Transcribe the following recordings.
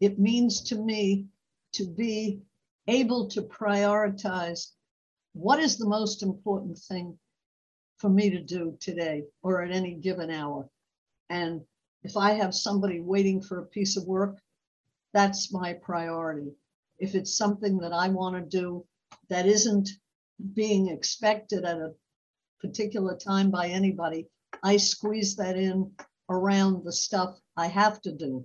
it means to me to be able to prioritize what is the most important thing for me to do today or at any given hour. And if I have somebody waiting for a piece of work, that's my priority. If it's something that I want to do that isn't being expected at a particular time by anybody, I squeeze that in around the stuff I have to do.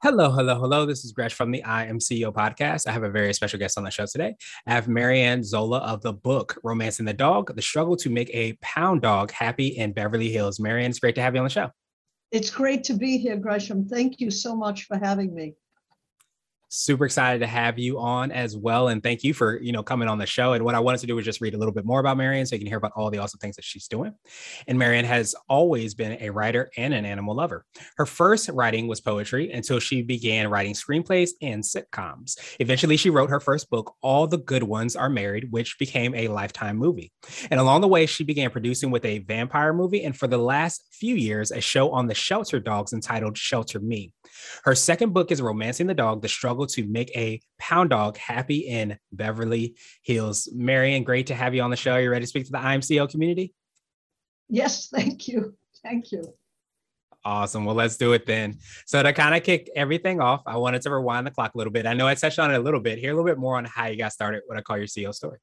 Hello, hello, hello. This is Gresh from the I Am CEO podcast. I have a very special guest on the show today. I have Marianne Zola of the book *Romance Romancing the Dog The Struggle to Make a Pound Dog Happy in Beverly Hills. Marianne, it's great to have you on the show. It's great to be here, Gresham. Thank you so much for having me super excited to have you on as well and thank you for you know coming on the show and what i wanted to do was just read a little bit more about marianne so you can hear about all the awesome things that she's doing and marianne has always been a writer and an animal lover. Her first writing was poetry until she began writing screenplays and sitcoms. Eventually she wrote her first book all the good ones are married which became a lifetime movie and along the way she began producing with a vampire movie and for the last few years a show on the shelter dogs entitled shelter me. Her second book is romancing the dog the struggle struggle to make a pound dog happy in Beverly Hills. Marianne, great to have you on the show. Are you ready to speak to the I Am CEO community? Yes, thank you. Thank you. Awesome. Well, let's do it then. So, to kind of kick everything off, I wanted to rewind the clock a little bit. I know I touched on it a little bit. Hear a little bit more on how you got started. What I call your CEO story.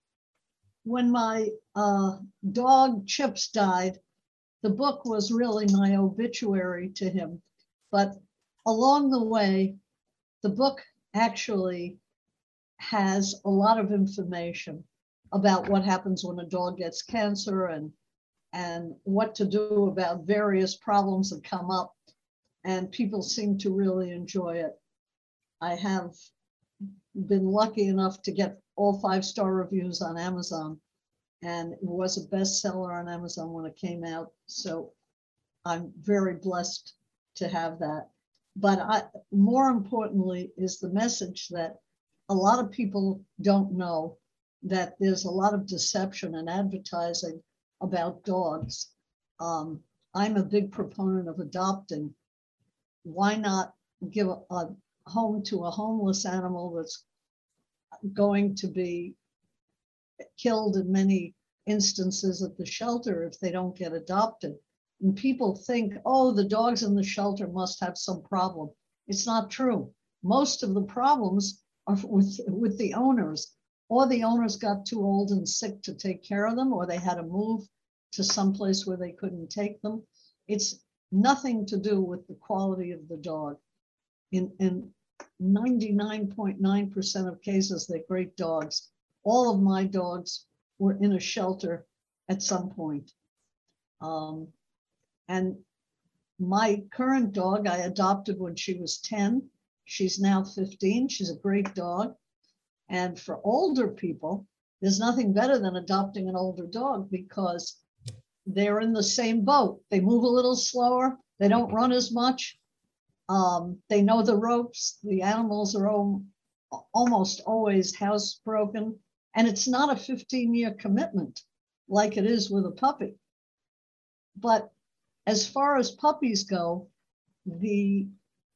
When my uh, dog Chips died, the book was really my obituary to him. But along the way, the book actually has a lot of information about what happens when a dog gets cancer and and what to do about various problems that come up. And people seem to really enjoy it. I have been lucky enough to get all five star reviews on amazon and it was a bestseller on amazon when it came out. So i'm very blessed to have that but I, more importantly is the message that a lot of people don't know that there's a lot of deception and advertising about dogs. Um, I'm a big proponent of adopting. Why not give a, a home to a homeless animal that's going to be killed in many instances at the shelter if they don't get adopted? And people think, oh, the dogs in the shelter must have some problem. It's not true. Most of the problems are with, with the owners, or the owners got too old and sick to take care of them, or they had to move to some place where they couldn't take them. It's nothing to do with the quality of the dog. In, in 99.9% of cases, they're great dogs. All of my dogs were in a shelter at some point. Um, and my current dog I adopted when she was 10. She's now 15. She's a great dog. And for older people, there's nothing better than adopting an older dog because they're in the same boat. They move a little slower, they don't run as much. Um, they know the ropes. The animals are all, almost always housebroken. And it's not a 15 year commitment like it is with a puppy. But as far as puppies go, the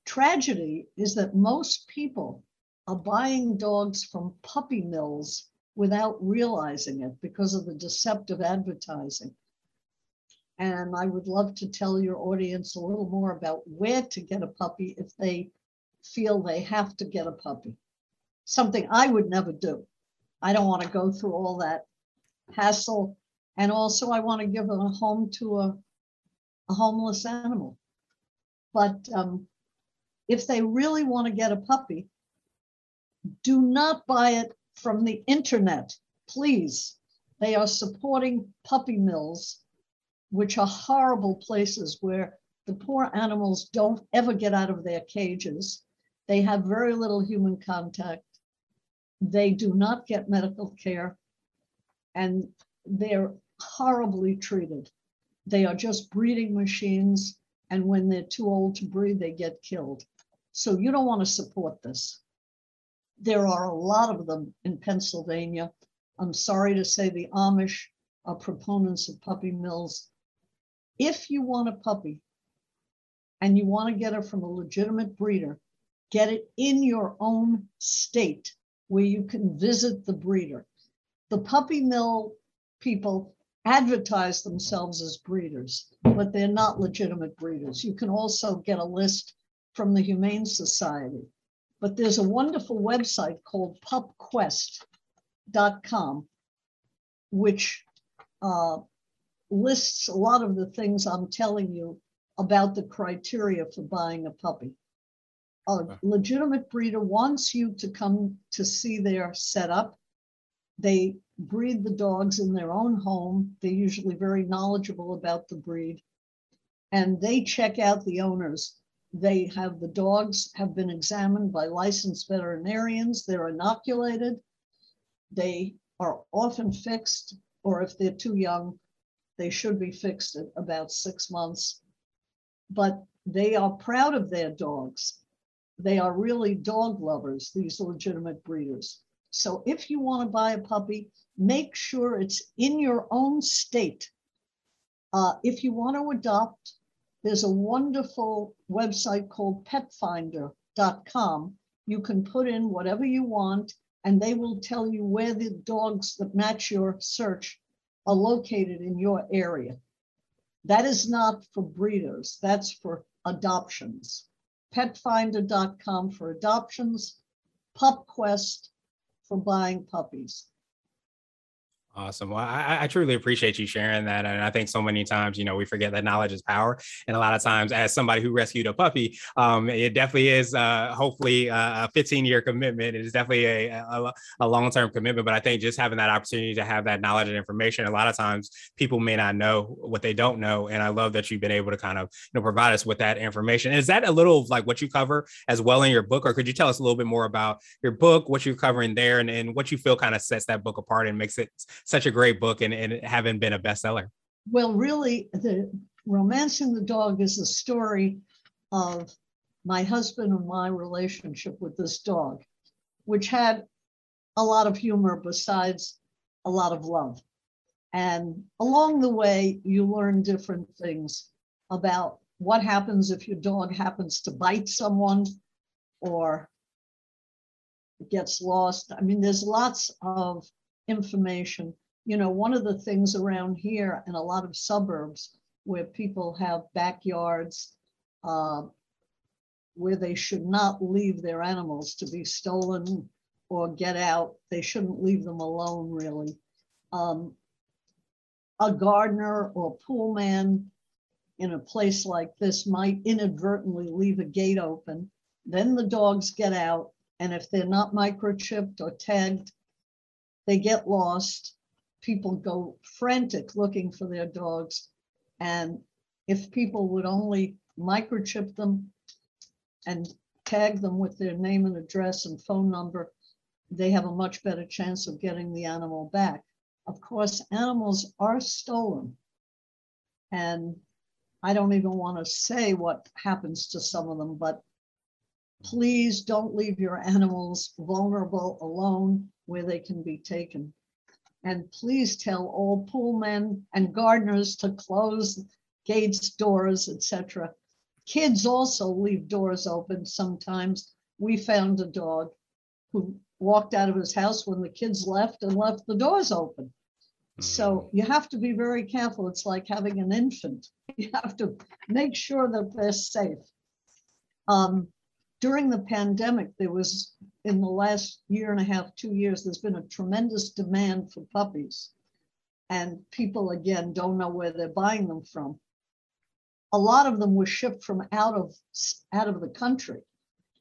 tragedy is that most people are buying dogs from puppy mills without realizing it because of the deceptive advertising. And I would love to tell your audience a little more about where to get a puppy if they feel they have to get a puppy. Something I would never do. I don't want to go through all that hassle. And also, I want to give a home to a a homeless animal. But um, if they really want to get a puppy, do not buy it from the internet, please. They are supporting puppy mills, which are horrible places where the poor animals don't ever get out of their cages. They have very little human contact. They do not get medical care and they're horribly treated. They are just breeding machines. And when they're too old to breed, they get killed. So you don't want to support this. There are a lot of them in Pennsylvania. I'm sorry to say the Amish are proponents of puppy mills. If you want a puppy and you want to get it from a legitimate breeder, get it in your own state where you can visit the breeder. The puppy mill people advertise themselves as breeders, but they're not legitimate breeders. You can also get a list from the Humane Society. But there's a wonderful website called pupquest.com, which uh, lists a lot of the things I'm telling you about the criteria for buying a puppy. A legitimate breeder wants you to come to see their setup. They breed the dogs in their own home. They're usually very knowledgeable about the breed. And they check out the owners. They have the dogs have been examined by licensed veterinarians. They're inoculated. They are often fixed, or if they're too young, they should be fixed at about six months. But they are proud of their dogs. They are really dog lovers, these legitimate breeders. So if you want to buy a puppy, make sure it's in your own state. Uh, if you want to adopt, there's a wonderful website called petfinder.com. You can put in whatever you want, and they will tell you where the dogs that match your search are located in your area. That is not for breeders, that's for adoptions. Petfinder.com for adoptions, PupQuest for buying puppies. Awesome. Well, I, I, truly appreciate you sharing that. And I think so many times, you know, we forget that knowledge is power. And a lot of times, as somebody who rescued a puppy, um, it definitely is uh, hopefully a 15 year commitment. It is definitely a, a, a long term commitment. But I think just having that opportunity to have that knowledge and information, a lot of times people may not know what they don't know. And I love that you've been able to kind of, you know, provide us with that information. Is that a little like what you cover as well in your book? Or could you tell us a little bit more about your book, what you're covering there, and, and what you feel kind of sets that book apart and makes it such a great book and, and having been a bestseller? Well, really, the Romancing the Dog is a story of my husband and my relationship with this dog, which had a lot of humor besides a lot of love. And along the way, you learn different things about what happens if your dog happens to bite someone or gets lost. I mean, there's lots of information you know, one of the things around here in a lot of suburbs where people have backyards uh, where they should not leave their animals to be stolen or get out, they shouldn't leave them alone, really. Um, a gardener or pool man in a place like this might inadvertently leave a gate open. Then the dogs get out, and if they're not microchipped or tagged, they get lost people go frantic looking for their dogs. And if people would only microchip them and tag them with their name and address and phone number, they have a much better chance of getting the animal back. Of course, animals are stolen. And I don't even want to say what happens to some of them, but please don't leave your animals vulnerable alone where they can be taken. And please tell all poolmen and gardeners to close gates, doors, etc. Kids also leave doors open sometimes. We found a dog who walked out of his house when the kids left and left the doors open. So mm. you have to be very careful. It's like having an infant. You have to make sure that they're safe. Um, during the pandemic, there was in the last year and a half, two years, there's been a tremendous demand for puppies. And people, again, don't know where they're buying them from. A lot of them were shipped from out of, out of the country.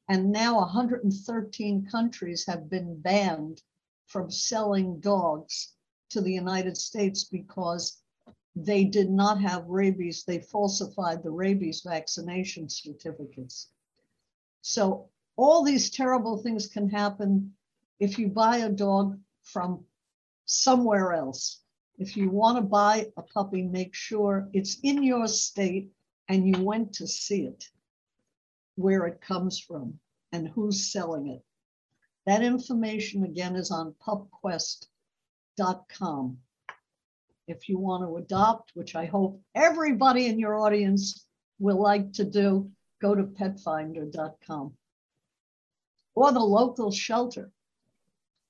And now 113 countries have been banned from selling dogs to the United States because they did not have rabies. They falsified the rabies vaccination certificates. So all these terrible things can happen if you buy a dog from somewhere else. If you want to buy a puppy, make sure it's in your state and you went to see it, where it comes from and who's selling it. That information again is on pupquest.com. If you want to adopt, which I hope everybody in your audience will like to do, go to petfinder.com or the local shelter.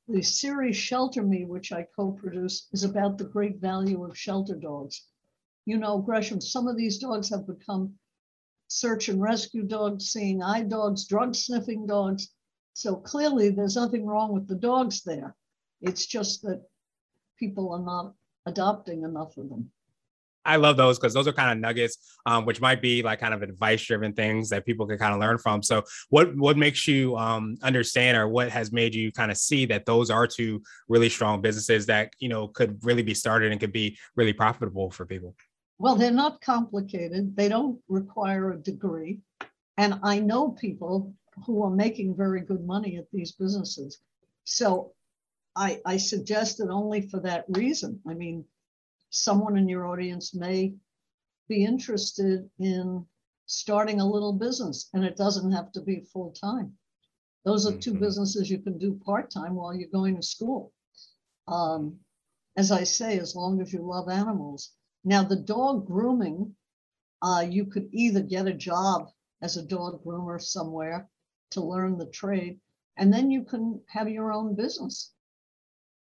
The series Shelter Me, which I co-produce, is about the great value of shelter dogs. You know, Gresham, some of these dogs have become search and rescue dogs, seeing eye dogs, drug sniffing dogs. So clearly there's nothing wrong with the dogs there. It's just that people are not adopting enough of them. I love those because those are kind of nuggets, um, which might be like kind of advice driven things that people can kind of learn from. So, what what makes you um, understand, or what has made you kind of see that those are two really strong businesses that you know could really be started and could be really profitable for people? Well, they're not complicated. They don't require a degree, and I know people who are making very good money at these businesses. So, I I suggest it only for that reason. I mean someone in your audience may be interested in starting a little business and it doesn't have to be full time. Those are 2 mm-hmm. businesses you can do part time while you're going to school. Um, as I say, as long as you love animals. Now, the dog grooming, uh, you could either get a job as a dog groomer somewhere to learn the trade, and then you can have your own business.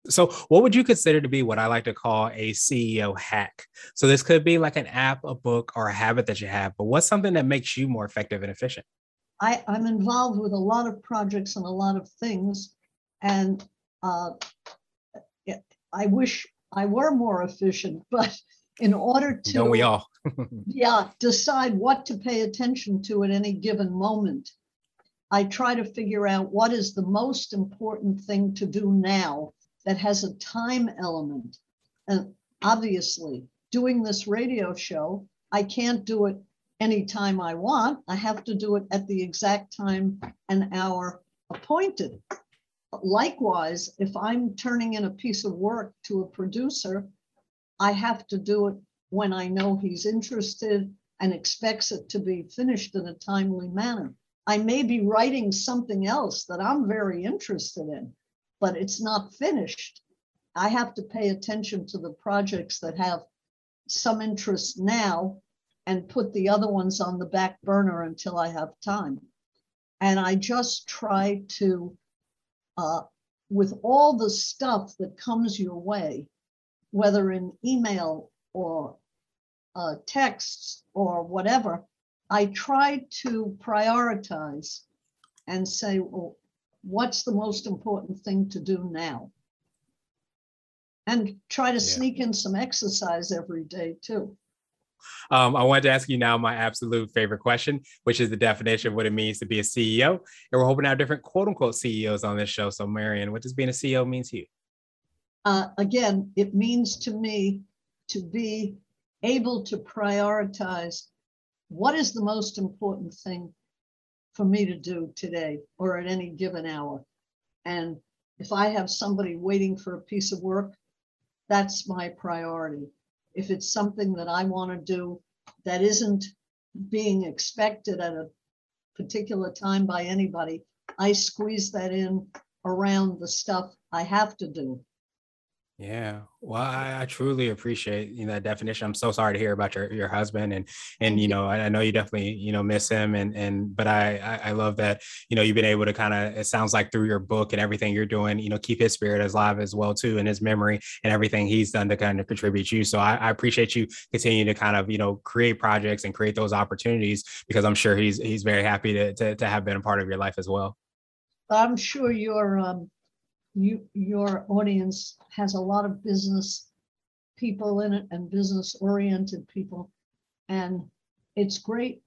So, what would you consider to be what I like to call a CEO hack? So, this could be like an app, a book, or a habit that you have, but what's something that makes you more effective and efficient? I, I'm involved with a lot of projects and a lot of things, and uh, I wish I were more efficient, but in order to Don't we all yeah decide what to pay attention to at any given moment i try to figure out what is the most important thing to do now that has a time element. And obviously, doing this radio show, I can't do it anytime I want. I have to do it at the exact time and hour appointed. Likewise, if I'm turning in a piece of work to a producer, I have to do it when I know he's interested and expects it to be finished in a timely manner. I may be writing something else that I'm very interested in but it's not finished. I have to pay attention to the projects that have some interest now and put the other ones on the back burner until I have time. And I just try to, uh, with all the stuff that comes your way, whether in email or uh, texts or whatever, I try to prioritize and say, well, what's the most important thing to do now? And try to yeah. sneak in some exercise every day too. Um, I wanted to ask you now my absolute favorite question, which is the definition of what it means to be a CEO. And we're hoping to have different quote unquote CEOs on this show. So, Marion, what does being a CEO mean to you? Uh, again, it means to me to be able to prioritize what is the most important thing for me to do today or at any given hour. And if I have somebody waiting for a piece of work, that's my priority. If it's something that I want to do that isn't being expected at a particular time by anybody, I squeeze that in around the stuff I have to do. Yeah, well, I, I, truly appreciate you know, that definition. I'm so sorry to hear about your, your husband, and and you know I, I know you definitely you know miss him, and and but I I, I love that you know you've been able to kind of it sounds like through your book and everything you're doing, you know, keep his spirit as alive as well too, and his memory and everything he's done to kind of contribute to you. So I, I appreciate you continuing to kind of you know create projects and create those opportunities because I'm sure he's he's very happy to to, to have been a part of your life as well. I'm sure you're um, you your audience has a lot of business people in it and business oriented people. And it's great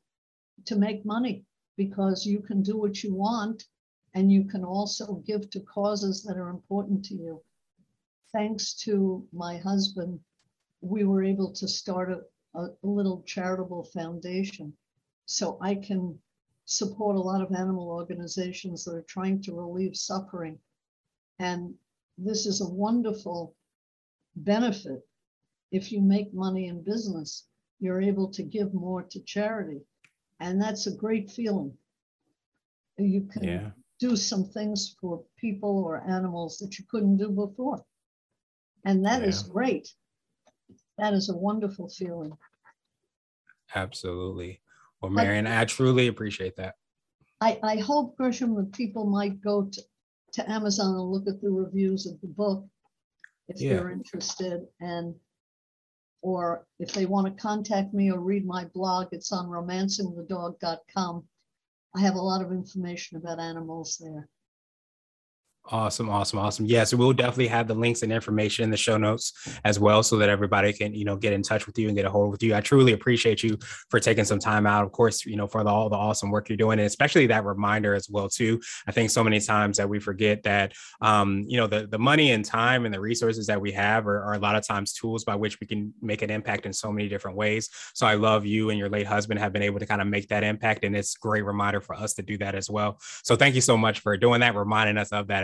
to make money because you can do what you want and you can also give to causes that are important to you. Thanks to my husband we were able to start a, a little charitable foundation. So i can support a lot of animal organizations that are trying to relieve suffering. And this is a wonderful benefit. If you make money in business, you're able to give more to charity. And that's a great feeling. You can Yeah. do some things for people or animals that you couldn't do before. And that is great. That is a wonderful feeling. Absolutely. Well, Marion, I truly appreciate that. I, I hope, Gresham, that people might go to, to Amazon and look at the reviews of the book if Yeah. they're interested and or if they want to contact me or read my blog, it's on romancingthedog.com. I have a lot of information about animals there. Awesome, awesome, awesome. Yes, we'll definitely have the links and information in the show notes as well, so that everybody can, you know, get in touch with you and get a hold with you. I truly appreciate you for taking some time out, of course, you know, for the, all the awesome work you're doing, and especially that reminder as well too. I think so many times that we forget that, um, you know, the the money and time and the resources that we have are, are a lot of times tools by which we can make an impact in so many different ways. So I love you and your late husband have been able to kind of make that impact, and it's a great reminder for us to do that as well. So thank you so much for doing that, reminding us of that,